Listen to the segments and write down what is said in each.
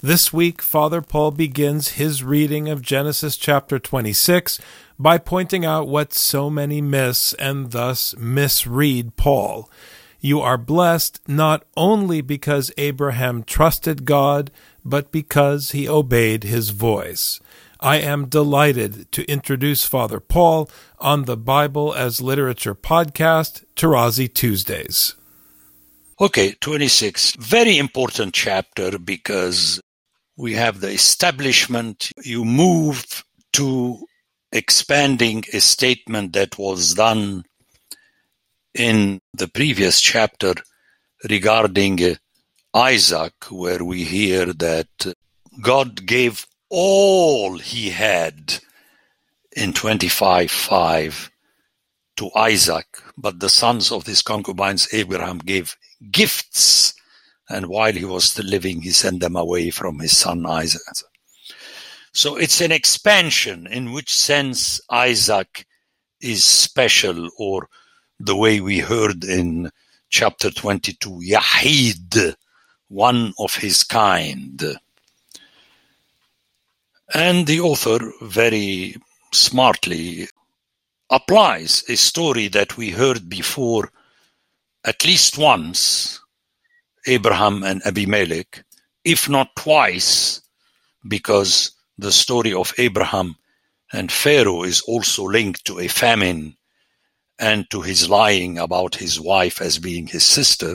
This week, Father Paul begins his reading of Genesis chapter 26 by pointing out what so many miss and thus misread Paul. You are blessed not only because Abraham trusted God, but because he obeyed his voice. I am delighted to introduce Father Paul on the Bible as Literature podcast, Tarazi Tuesdays. Okay, 26. Very important chapter because we have the establishment. You move to expanding a statement that was done in the previous chapter regarding uh, Isaac, where we hear that God gave all he had in 25:5 to Isaac, but the sons of his concubines Abraham gave gifts and while he was still living, he sent them away from his son Isaac. So it's an expansion in which sense Isaac is special, or the way we heard in chapter 22, Yahid, one of his kind. And the author very smartly applies a story that we heard before at least once Abraham and Abimelech, if not twice, because the story of Abraham and Pharaoh is also linked to a famine and to his lying about his wife as being his sister,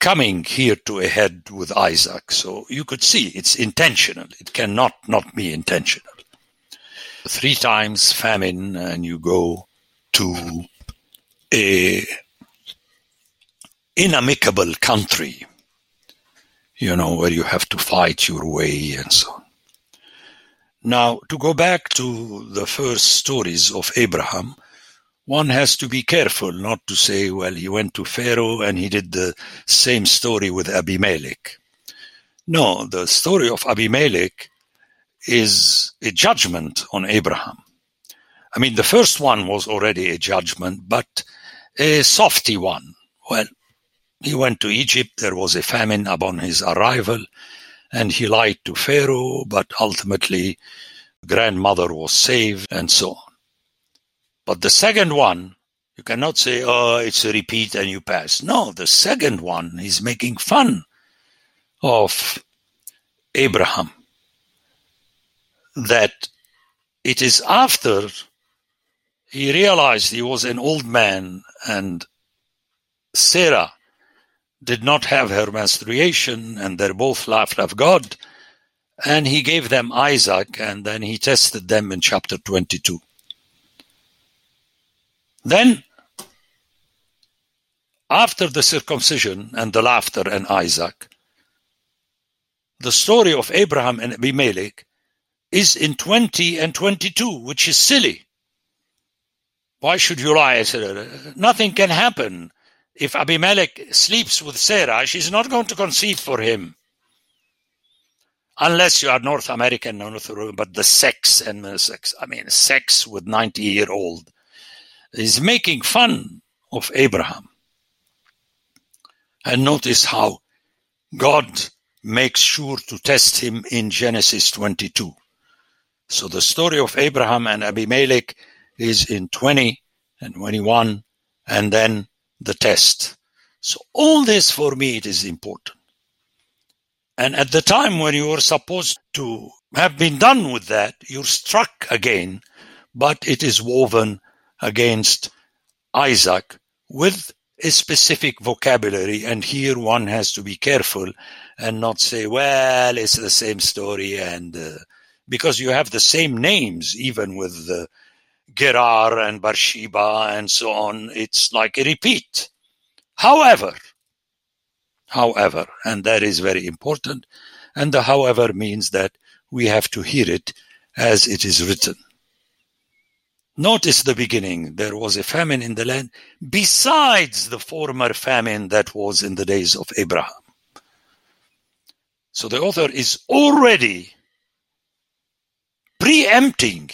coming here to a head with Isaac. So you could see it's intentional. It cannot not be intentional. Three times famine, and you go to a inamicable country, you know, where you have to fight your way and so on. Now, to go back to the first stories of Abraham, one has to be careful not to say, well, he went to Pharaoh and he did the same story with Abimelech. No, the story of Abimelech is a judgment on Abraham. I mean, the first one was already a judgment, but a softy one. Well, he went to Egypt. There was a famine upon his arrival, and he lied to Pharaoh, but ultimately, grandmother was saved, and so on. But the second one, you cannot say, oh, it's a repeat and you pass. No, the second one is making fun of Abraham. That it is after he realized he was an old man and Sarah did not have her menstruation, and they're both laughed at God. And he gave them Isaac, and then he tested them in chapter 22. Then, after the circumcision and the laughter and Isaac, the story of Abraham and Abimelech is in 20 and 22, which is silly. Why should you lie? Nothing can happen if Abimelech sleeps with Sarah, she's not going to conceive for him. Unless you are North American, but the sex and the sex, I mean, sex with 90 year old is making fun of Abraham. And notice how God makes sure to test him in Genesis 22. So the story of Abraham and Abimelech is in 20 and 21, and then the test. So all this for me it is important. And at the time when you were supposed to have been done with that, you're struck again, but it is woven against Isaac with a specific vocabulary. And here one has to be careful and not say, well, it's the same story. And uh, because you have the same names, even with uh, Gerar and Beersheba and so on. It's like a repeat. However, however, and that is very important, and the however means that we have to hear it as it is written. Notice the beginning. There was a famine in the land besides the former famine that was in the days of Abraham. So the author is already preempting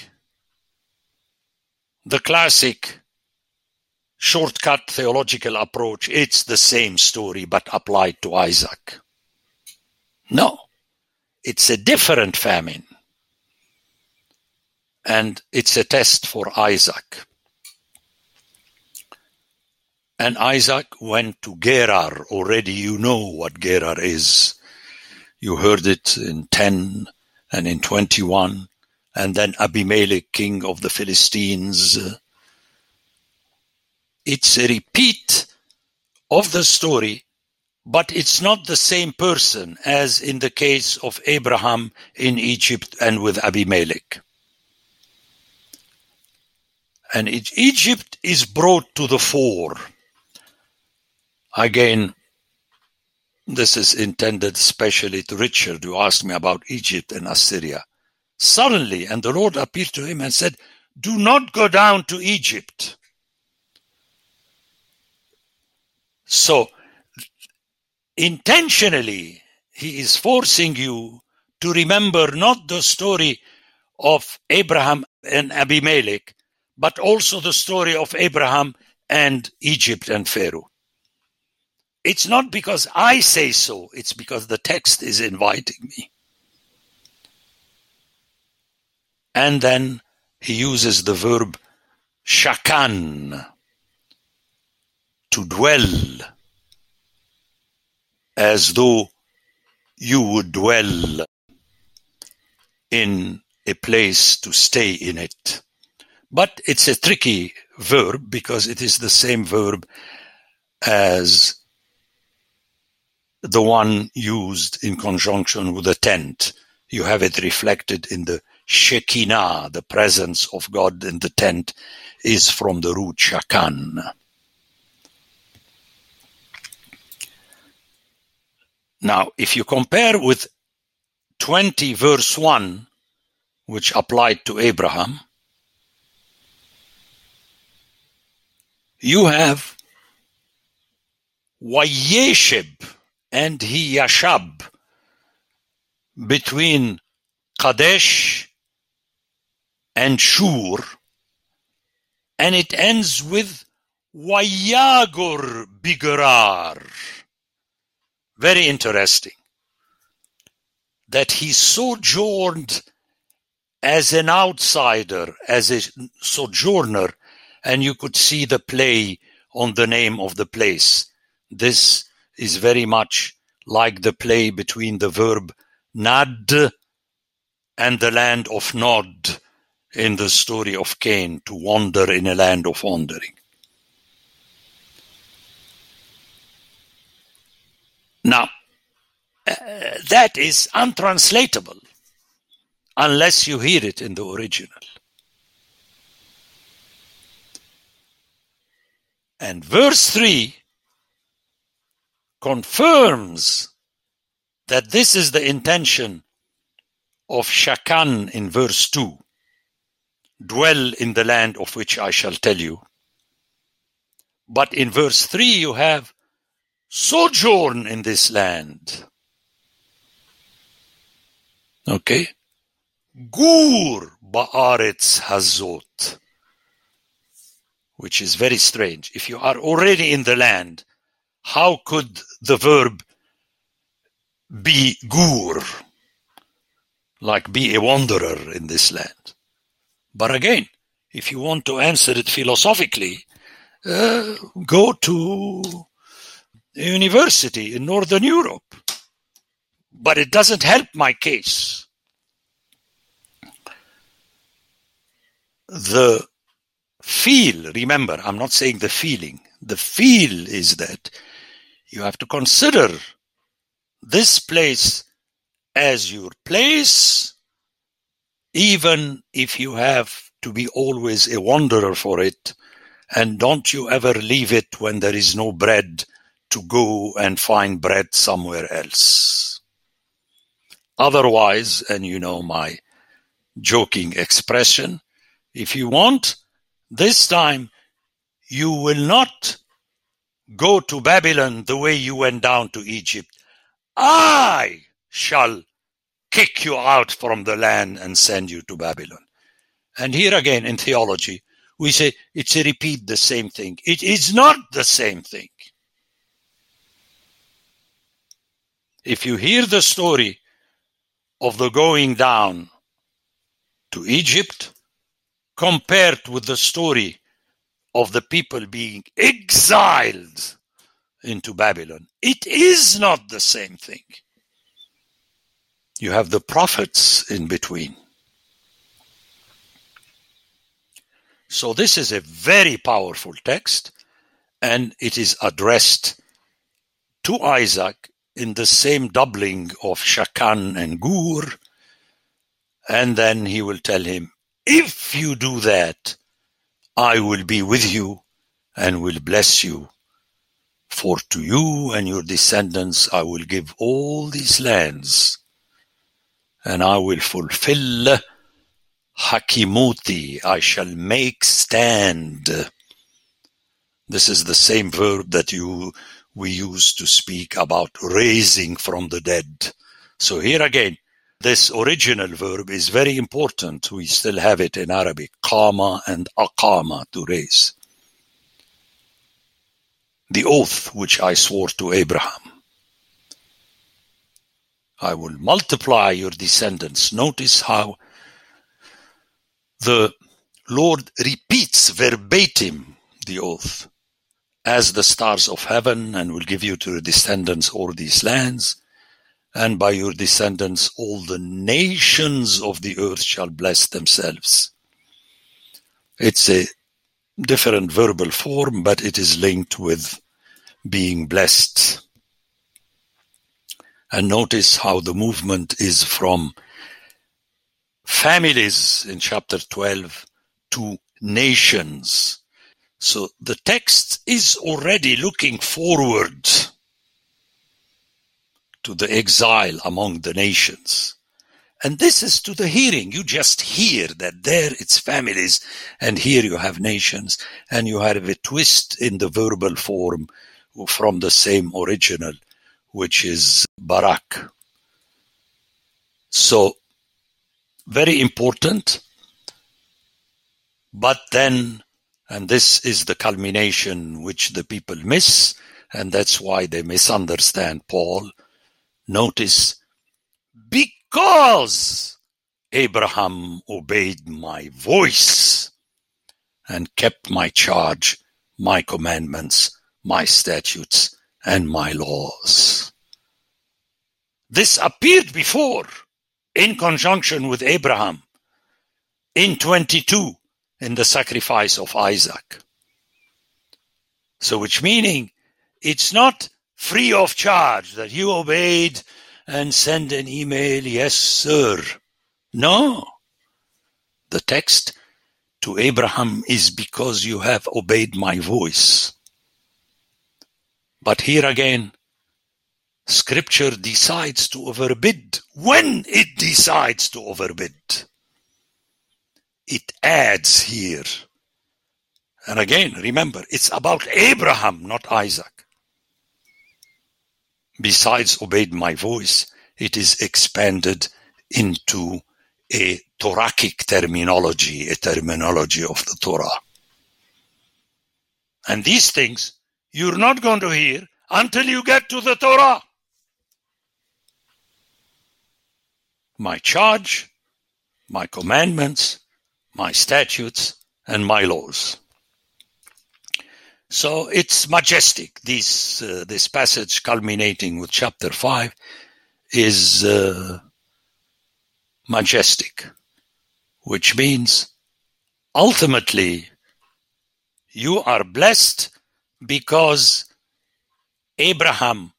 the classic shortcut theological approach. It's the same story but applied to Isaac. No, it's a different famine. And it's a test for Isaac. And Isaac went to Gerar. Already you know what Gerar is. You heard it in 10 and in 21. And then Abimelech, king of the Philistines. It's a repeat of the story, but it's not the same person as in the case of Abraham in Egypt and with Abimelech. And Egypt is brought to the fore. Again, this is intended especially to Richard, who asked me about Egypt and Assyria. Suddenly, and the Lord appeared to him and said, Do not go down to Egypt. So, intentionally, he is forcing you to remember not the story of Abraham and Abimelech, but also the story of Abraham and Egypt and Pharaoh. It's not because I say so, it's because the text is inviting me. And then he uses the verb shakan, to dwell, as though you would dwell in a place to stay in it. But it's a tricky verb because it is the same verb as the one used in conjunction with a tent. You have it reflected in the Shekinah, the presence of God in the tent, is from the root shakan. Now, if you compare with 20 verse 1, which applied to Abraham, you have Wayeshib and Hiyashab between Kadesh and Shur, and it ends with Wayagur Bigerar. Very interesting that he sojourned as an outsider, as a sojourner and you could see the play on the name of the place. This is very much like the play between the verb nad and the land of Nod in the story of Cain, to wander in a land of wandering. Now, uh, that is untranslatable unless you hear it in the original. And verse 3 confirms that this is the intention of Shakan in verse 2 dwell in the land of which I shall tell you. But in verse 3 you have sojourn in this land. Okay? Gur ba'aretz hazot which is very strange. If you are already in the land, how could the verb be gur, like be a wanderer in this land? But again, if you want to answer it philosophically, uh, go to a university in Northern Europe. But it doesn't help my case. The feel, remember, I'm not saying the feeling, the feel is that you have to consider this place as your place, even if you have to be always a wanderer for it, and don't you ever leave it when there is no bread to go and find bread somewhere else. Otherwise, and you know my joking expression, if you want, this time you will not go to Babylon the way you went down to Egypt. I shall kick you out from the land and send you to Babylon. And here again in theology, we say it's a repeat the same thing. It is not the same thing. If you hear the story of the going down to Egypt, compared with the story of the people being exiled into Babylon. It is not the same thing. You have the prophets in between. So, this is a very powerful text, and it is addressed to Isaac in the same doubling of Shakan and Gur. And then he will tell him, If you do that, I will be with you and will bless you. For to you and your descendants I will give all these lands, and I will fulfill hakimuti, I shall make stand. This is the same verb that you we use to speak about raising from the dead. So here again, this original verb is very important. We still have it in Arabic, qama and aqama, to raise. The oath which I swore to Abraham. I will multiply your descendants. Notice how the Lord repeats verbatim the oath as the stars of heaven and will give you to your descendants all these lands and by your descendants all the nations of the earth shall bless themselves. It's a different verbal form, but it is linked with being blessed. And notice how the movement is from families in chapter 12 to nations. So the text is already looking forward to the exile among the nations. And this is to the hearing. You just hear that there it's families, and here you have nations, and you have a twist in the verbal form from the same original, which is Barak. So, very important. But then, and this is the culmination which the people miss, and that's why they misunderstand Paul Notice, because Abraham obeyed my voice and kept my charge, my commandments, my statutes, and my laws. This appeared before in conjunction with Abraham in 22 in the sacrifice of Isaac. So, which meaning it's not free of charge, that you obeyed and send an email, yes, sir. No. The text to Abraham is because you have obeyed my voice. But here again, scripture decides to overbid when it decides to overbid. It adds here. And again, remember, it's about Abraham, not Isaac besides obeyed my voice, it is expanded into a Torahic terminology, a terminology of the Torah. And these things you're not going to hear until you get to the Torah. My charge, my commandments, my statutes, and my laws. So it's majestic. This uh, this passage, culminating with chapter five, is uh, majestic, which means ultimately you are blessed because Abraham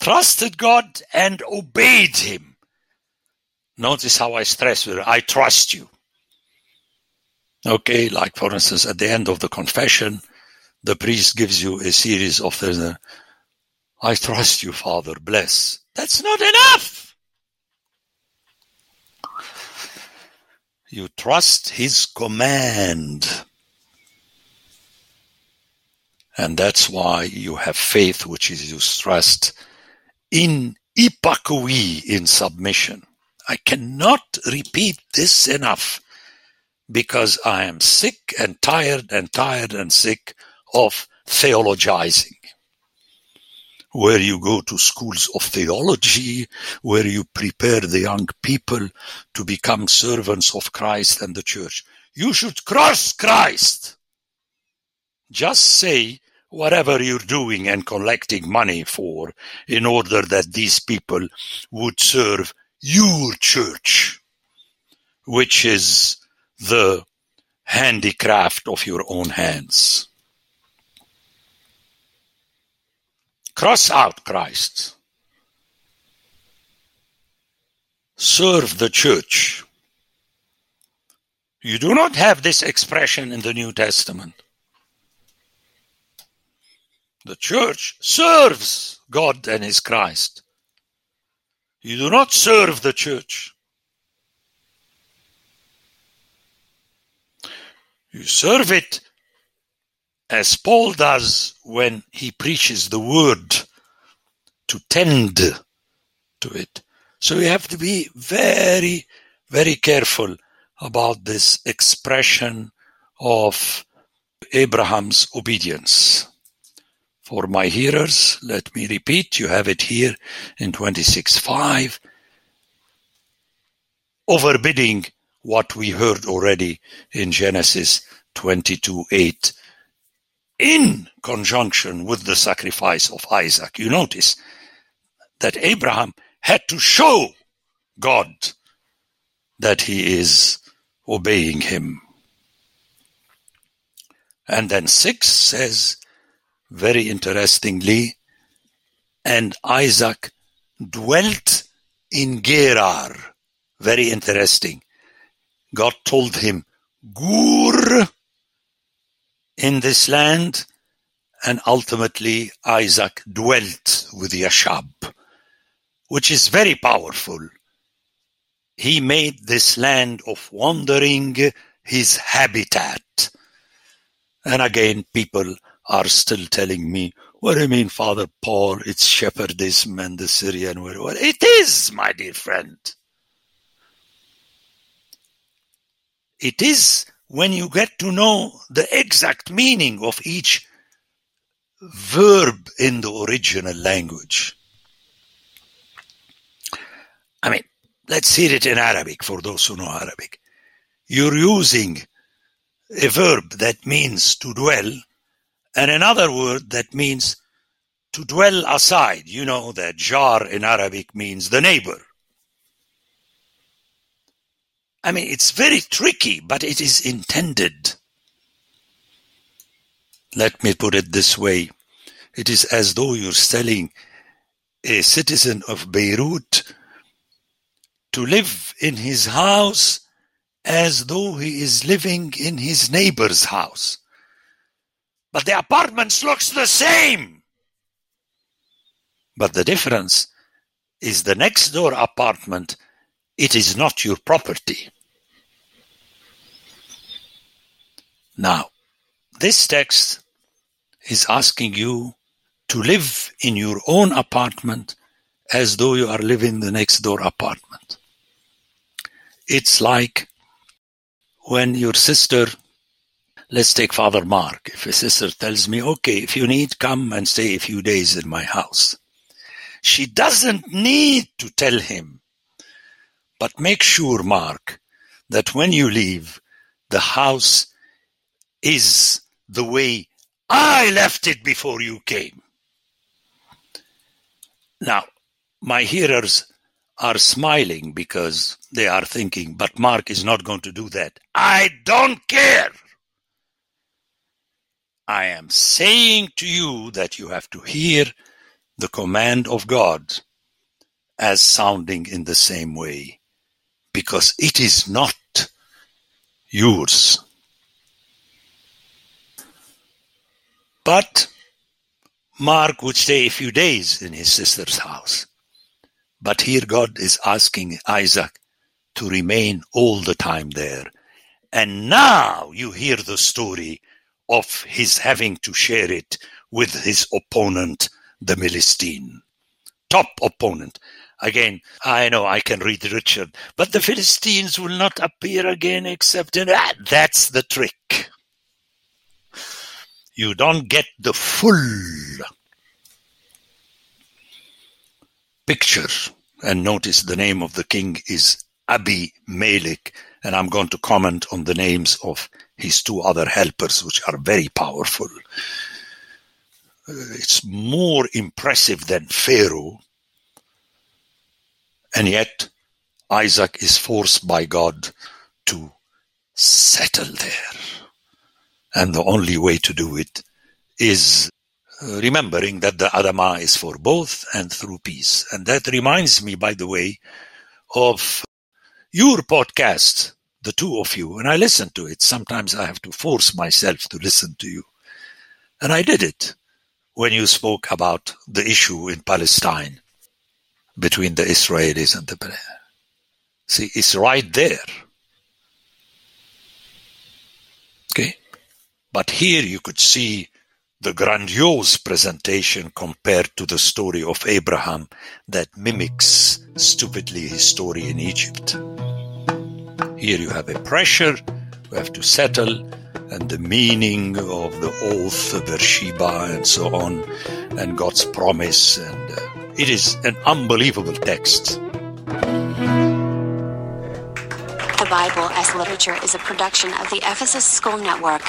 trusted God and obeyed him. Notice how I stress it I trust you. Okay, like for instance, at the end of the confession, the priest gives you a series of things. I trust you, Father, bless. That's not enough. You trust his command. And that's why you have faith, which is you trust in ipakui, in submission. I cannot repeat this enough because I am sick and tired and tired and sick of theologizing. Where you go to schools of theology, where you prepare the young people to become servants of Christ and the church. You should cross Christ. Just say whatever you're doing and collecting money for in order that these people would serve your church, which is the handicraft of your own hands. Cross out Christ. Serve the church. You do not have this expression in the New Testament. The church serves God and His Christ. You do not serve the church. You serve it as Paul does when he preaches the word to tend to it. So you have to be very, very careful about this expression of Abraham's obedience. For my hearers, let me repeat, you have it here in 26.5, overbidding what we heard already in Genesis 22.8 in conjunction with the sacrifice of Isaac. You notice that Abraham had to show God that he is obeying him. And then 6 says, very interestingly, and Isaac dwelt in Gerar. Very interesting. God told him, Gur in this land, and ultimately Isaac dwelt with Yashab, which is very powerful. He made this land of wandering his habitat. And again, people are still telling me, what do you mean, Father Paul? It's shepherdism and the Syrian war. It is, my dear friend. It is when you get to know the exact meaning of each verb in the original language. I mean, let's hear it in Arabic for those who know Arabic. You're using a verb that means to dwell and another word that means to dwell aside. You know that jar in Arabic means the neighbor. I mean, it's very tricky, but it is intended. Let me put it this way. It is as though you're selling a citizen of Beirut to live in his house as though he is living in his neighbor's house. But the apartments looks the same. But the difference is the next door apartment, it is not your property. Now, this text is asking you to live in your own apartment as though you are living the next door apartment. It's like when your sister, let's take Father Mark, if a sister tells me, okay, if you need, come and stay a few days in my house. She doesn't need to tell him, but make sure, Mark, that when you leave, the house is the way I left it before you came. Now, my hearers are smiling because they are thinking, but Mark is not going to do that. I don't care. I am saying to you that you have to hear the command of God as sounding in the same way because it is not yours. But Mark would stay a few days in his sister's house. But here God is asking Isaac to remain all the time there. And now you hear the story of his having to share it with his opponent, the Philistine. Top opponent. Again, I know I can read Richard, but the Philistines will not appear again except in. Ah, that's the trick. You don't get the full picture. And notice the name of the king is Abi Malik, and I'm going to comment on the names of his two other helpers, which are very powerful. Uh, it's more impressive than Pharaoh, and yet Isaac is forced by God to settle there. And the only way to do it is uh, remembering that the Adama is for both and through peace. And that reminds me, by the way, of your podcast, the two of you, and I listen to it. Sometimes I have to force myself to listen to you. And I did it when you spoke about the issue in Palestine between the Israelis and the. See, it's right there. Okay? But here you could see the grandiose presentation compared to the story of Abraham that mimics stupidly his story in Egypt. Here you have a pressure, you have to settle, and the meaning of the oath, of Beersheba, and so on, and God's promise, and uh, it is an unbelievable text. The Bible as Literature is a production of the Ephesus School Network.